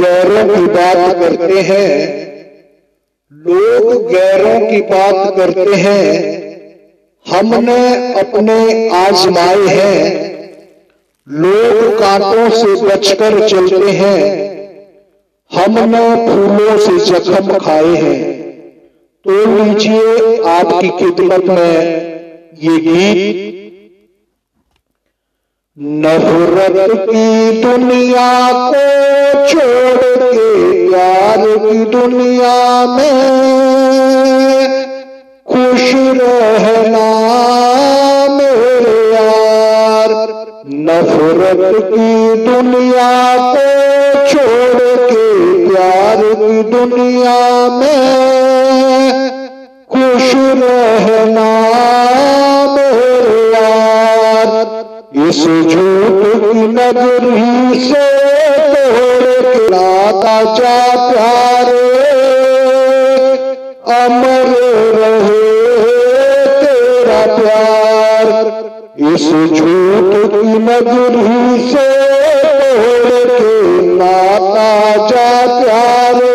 गैरों की बात करते हैं। लोग गैरों की बात करते हैं। हमने अपने आजमाए हैं। लोग कांटों से बचकर चलते हैं। हमने फूलों से जख्म खाए हैं। तो लीजिए आपकी खिदमत में ये गीत। नफरत की दुनिया को छोड़ के प्यार की दुनिया में। खुश रहना मेरे यार नफरत की दुनिया को छोड़ के प्यार की दुनिया में। खुश रहना इस झूठ की नगरी से लाता जा प्यारे। अमर रहे तेरा प्यार। इस झूठ की नगरी से के लाता जा प्यारे।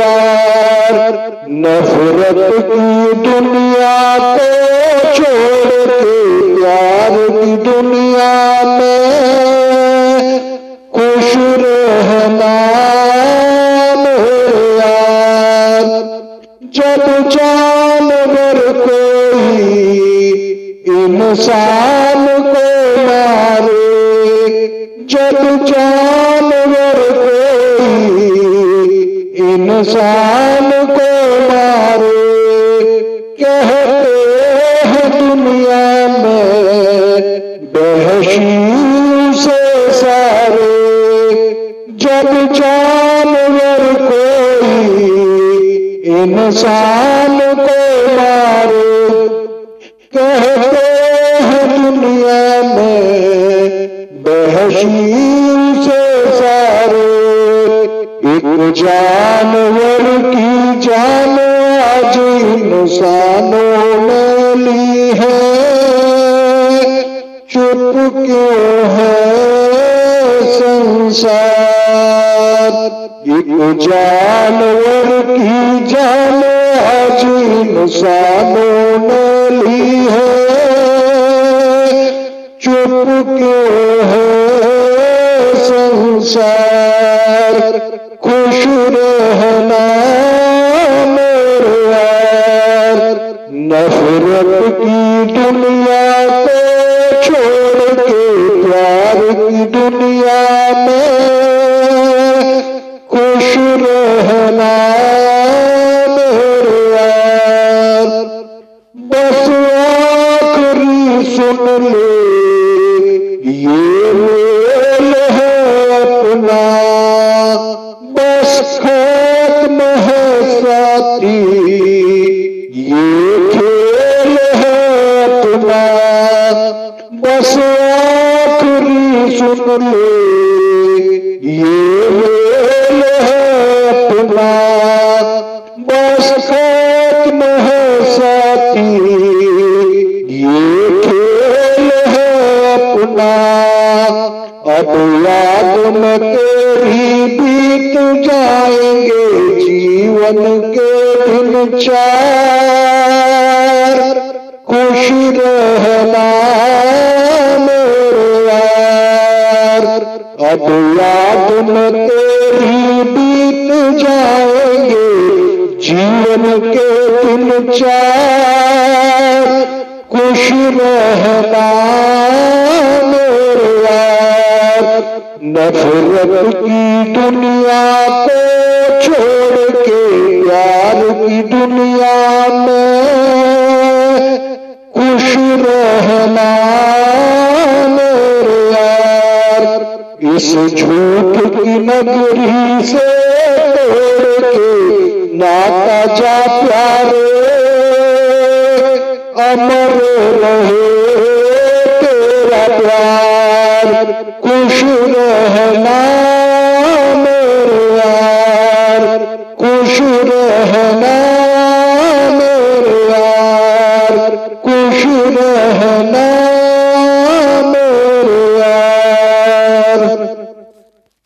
यार नफरत की दुनिया को छोड़ के प्यार की दुनिया में खुश रहना जब जानवर कोई इंसान को मारे जब जानवर इंसान को मारे, कहते हैं दुनिया में बहशी से सारे। जब जानवर कोई इंसान को मारे, कहते हैं दुनिया में बहशील जानवर की जान, आज इंसानों ने ली है। चुप क्यों है संसार? एक जानवर की जान, आज इंसानों ने ली है। चुप क्यों है संसार, खुश रहना मेरे यार। नफरत की दुनिया को छोड़ के प्यार की दुनिया में खुश रहना मेरे यार। सुन ले, ये बस आखिरी सुन ले ये मेल है अपना बस खत्म है साथी ये खेल है अपना। अब याद में तेरी बीत जाएँगे जीवन के दिन चार नफरत की दुनिया को छोड़ के प्यार की दुनिया में खुश रहना यार। इस झूठ की नगरी से तोड़ के नाता जा प्यारे, अमर रहे। रहना